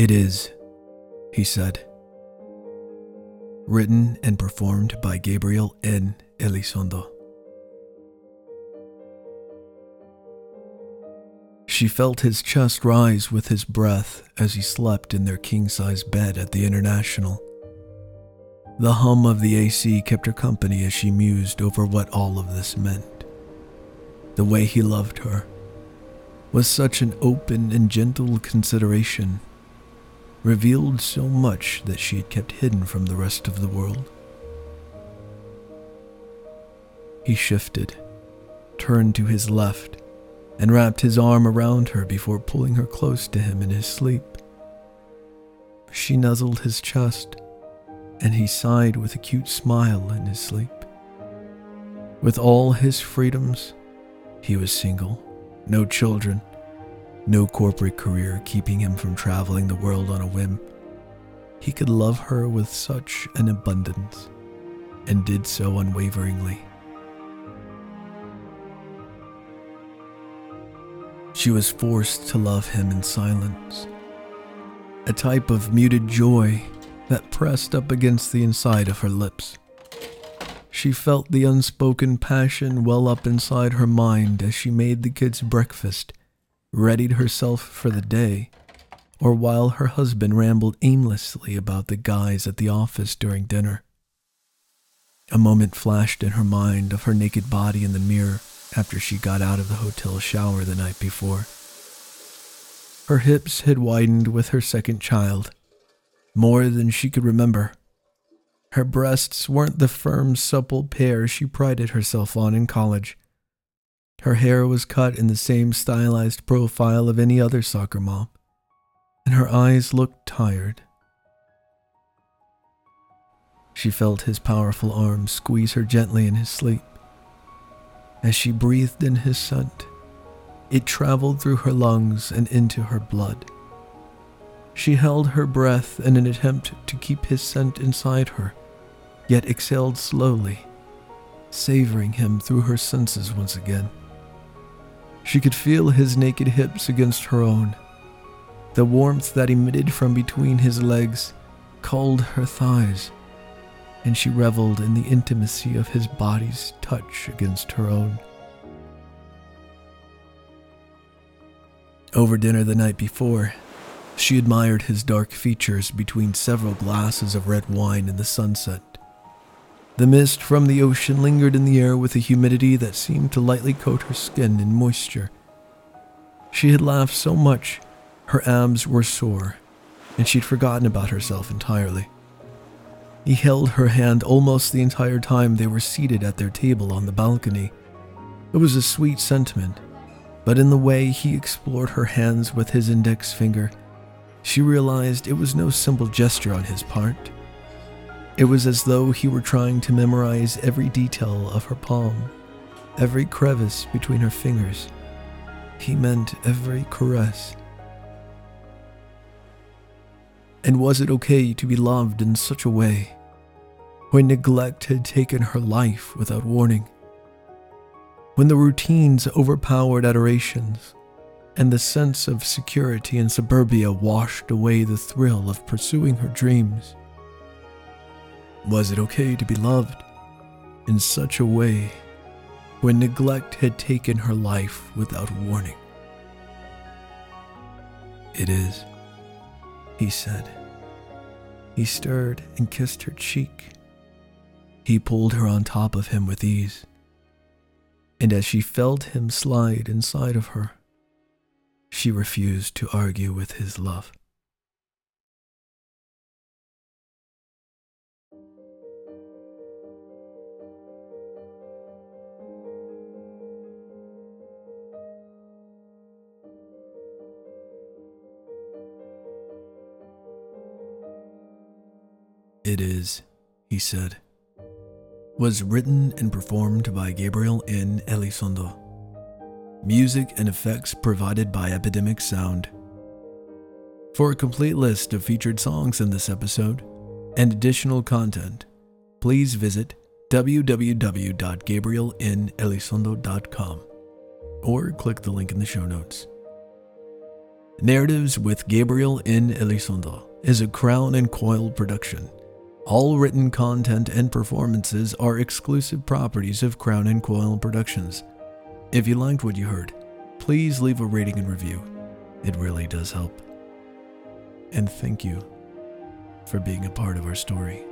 It is, he said. Written and performed by Gabriel N. Elizondo. She felt his chest rise with his breath as he slept in their king size bed at the International. The hum of the AC kept her company as she mused over what all of this meant. The way he loved her was such an open and gentle consideration, revealed so much that she had kept hidden from the rest of the world. He shifted, turned to his left, and wrapped his arm around her before pulling her close to him in his sleep. She nuzzled his chest and he sighed with a cute smile in his sleep. With all his freedoms, he was single, no children, no corporate career keeping him from traveling the world on a whim. He could love her with such an abundance, and did so unwaveringly. She was forced to love him in silence, a type of muted joy that pressed up against the inside of her lips. She felt the unspoken passion well up inside her mind as she made the kids breakfast, readied herself for the day, or while her husband rambled aimlessly about the guys at the office during dinner. A moment flashed in her mind of her naked body in the mirror after she got out of the hotel shower the night before. Her hips had widened with her second child, more than she could remember. Her breasts weren't the firm, supple pair she prided herself on in college. Her hair was cut in the same stylized profile of any other soccer mom, and her eyes looked tired. She felt his powerful arms squeeze her gently in his sleep. As she breathed in his scent, it traveled through her lungs and into her blood. She held her breath in an attempt to keep his scent inside her, yet exhaled slowly, savoring him through her senses once again. She could feel his naked hips against her own. The warmth that emitted from between his legs called her thighs, and she reveled in the intimacy of his body's touch against her own. Over dinner the night before, she admired his dark features between several glasses of red wine in the sunset. The mist from the ocean lingered in the air with a humidity that seemed to lightly coat her skin in moisture. She had laughed so much, her abs were sore, and she'd forgotten about herself entirely. He held her hand almost the entire time they were seated at their table on the balcony. It was a sweet sentiment, but in the way he explored her hands with his index finger, she realized it was no simple gesture on his part. It was as though he were trying to memorize every detail of her palm, every crevice between her fingers. He meant every caress. And was it okay to be loved in such a way when neglect had taken her life without warning? When the routines overpowered adorations and the sense of security in suburbia washed away the thrill of pursuing her dreams. Was it okay to be loved in such a way when neglect had taken her life without warning? It is, he said. He stirred and kissed her cheek. He pulled her on top of him with ease. And as she felt him slide inside of her, she refused to argue with his love. It is, he said, was written and performed by Gabriel N. Elizondo. Music and effects provided by Epidemic Sound. For a complete list of featured songs in this episode and additional content, please visit www.gabrielnelizondo.com or click the link in the show notes. Narratives with Gabriel N. Elizondo is a Crown and Coil production. All written content and performances are exclusive properties of Crown and Coil Productions. If you liked what you heard, please leave a rating and review. It really does help. And thank you for being a part of our story.